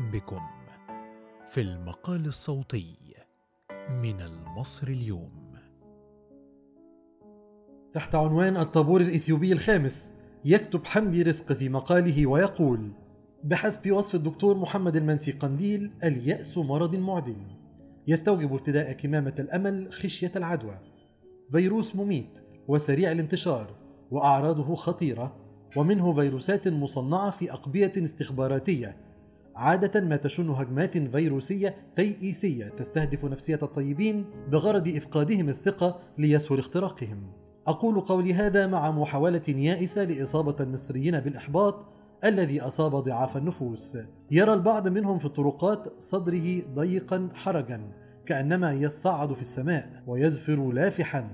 بكم في المقال الصوتي من المصر اليوم. تحت عنوان الطابور الإثيوبي الخامس يكتب حمدي رزق في مقاله ويقول بحسب وصف الدكتور محمد المنسي قنديل اليأس مرض معدن. يستوجب ارتداء كمامة الأمل خشية العدوى. فيروس مميت وسريع الانتشار وأعراضه خطيرة ومنه فيروسات مصنعة في أقبية استخباراتية عادة ما تشن هجمات فيروسية تيئيسية تستهدف نفسية الطيبين بغرض إفقادهم الثقة ليسهل اختراقهم. أقول قولي هذا مع محاولة يائسة لإصابة المصريين بالإحباط الذي أصاب ضعاف النفوس. يرى البعض منهم في الطرقات صدره ضيقا حرجا كأنما يصعد في السماء ويزفر لافحا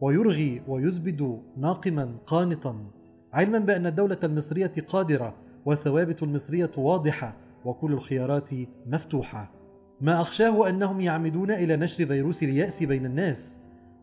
ويرغي ويزبد ناقما قانطا علما بأن الدولة المصرية قادرة والثوابت المصرية واضحة وكل الخيارات مفتوحة. ما أخشاه أنهم يعمدون إلى نشر فيروس اليأس بين الناس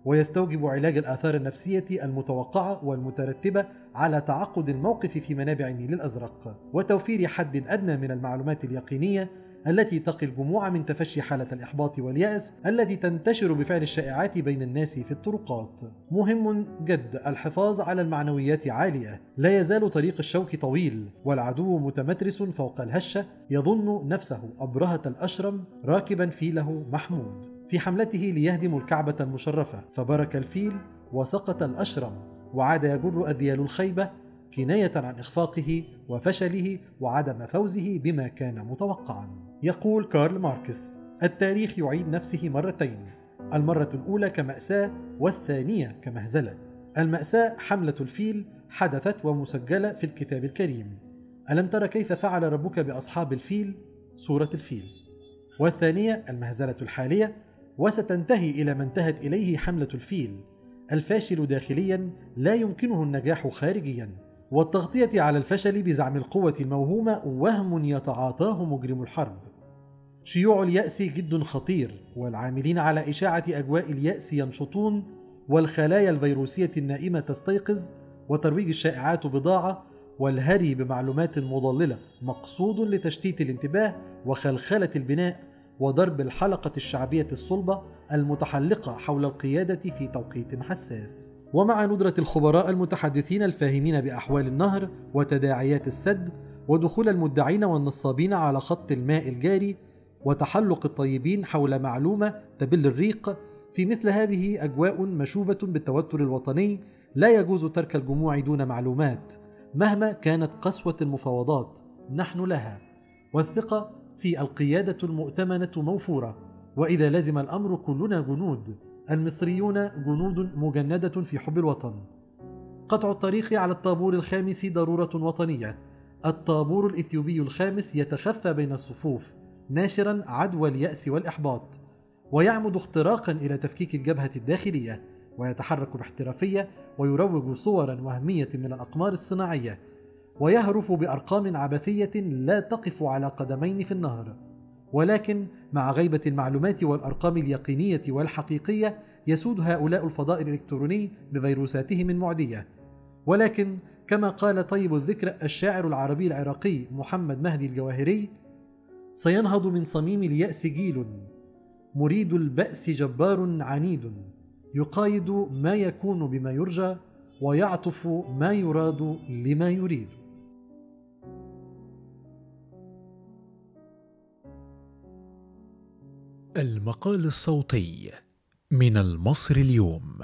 ويستوجب علاج الآثار النفسية المتوقعة والمترتبة على تعقد الموقف في منابع النيل الأزرق. وتوفير حد أدنى من المعلومات اليقينية التي تقي الجموع من تفشي حالة الإحباط واليأس التي تنتشر بفعل الشائعات بين الناس في الطرقات. مهم جد الحفاظ على المعنويات عالية، لا يزال طريق الشوك طويل، والعدو متمترس فوق الهضبة يظن نفسه أبرهة الأشرم راكبا فيله محمود. في حملته ليهدم الكعبة المشرفة، فبرك الفيل وسقط الأشرم، وعاد يجر أذيال الخيبة كناية عن إخفاقه وفشله وعدم فوزه بما كان متوقعا. يقول كارل ماركس: التاريخ يعيد نفسه مرتين، المرة الأولى كمأساة والثانية كمهزلة. المأساة حملة الفيل حدثت ومسجلة في الكتاب الكريم. ألم تر كيف فعل ربك بأصحاب الفيل؟ سورة الفيل. والثانية المهزلة الحالية وستنتهي إلى ما انتهت إليه حملة الفيل. الفاشل داخليا لا يمكنه النجاح خارجيا والتغطية على الفشل بزعم القوة الموهومة وهم يتعاطاه مجرم الحرب. شيوع اليأس جد خطير والعاملين على إشاعة أجواء اليأس ينشطون والخلايا الفيروسية النائمة تستيقظ وترويج الشائعات بضاعة والهري بمعلومات مضللة مقصود لتشتيت الانتباه وخلخلة البناء وضرب الحلقة الشعبية الصلبة المتحلقة حول القيادة في توقيت حساس. ومع ندرة الخبراء المتحدثين الفاهمين بأحوال النهر وتداعيات السد ودخول المدعين والنصابين على خط الماء الجاري وتحلق الطيبين حول معلومة تبل الريق في مثل هذه أجواء مشوبة بالتوتر الوطني لا يجوز ترك الجموع دون معلومات مهما كانت قسوة المفاوضات نحن لها. والثقة في القيادة المؤتمنة موفورة. وإذا لزم الأمر كلنا جنود المصريون جنود مجندة في حب الوطن. قطع الطريق على الطابور الخامس ضرورة وطنية. الطابور الإثيوبي الخامس يتخفى بين الصفوف. ناشرا عدوى اليأس والإحباط ويعمد اختراقا إلى تفكيك الجبهة الداخلية ويتحرك باحترافية ويروج صورا وهمية من الأقمار الصناعية ويهرف بأرقام عبثية لا تقف على قدمين في النهر. ولكن مع غيبة المعلومات والأرقام اليقينية والحقيقية يسود هؤلاء الفضاء الإلكتروني بفيروساتهم المعدية. ولكن كما قال طيب الذكر الشاعر العربي العراقي محمد مهدي الجواهري سينهض من صميم اليأس جيل. مريد البأس جبار عنيد. يقايد ما يكون بما يرجى ويعطف ما يراد لما يريد. المقال الصوتي من المصر اليوم.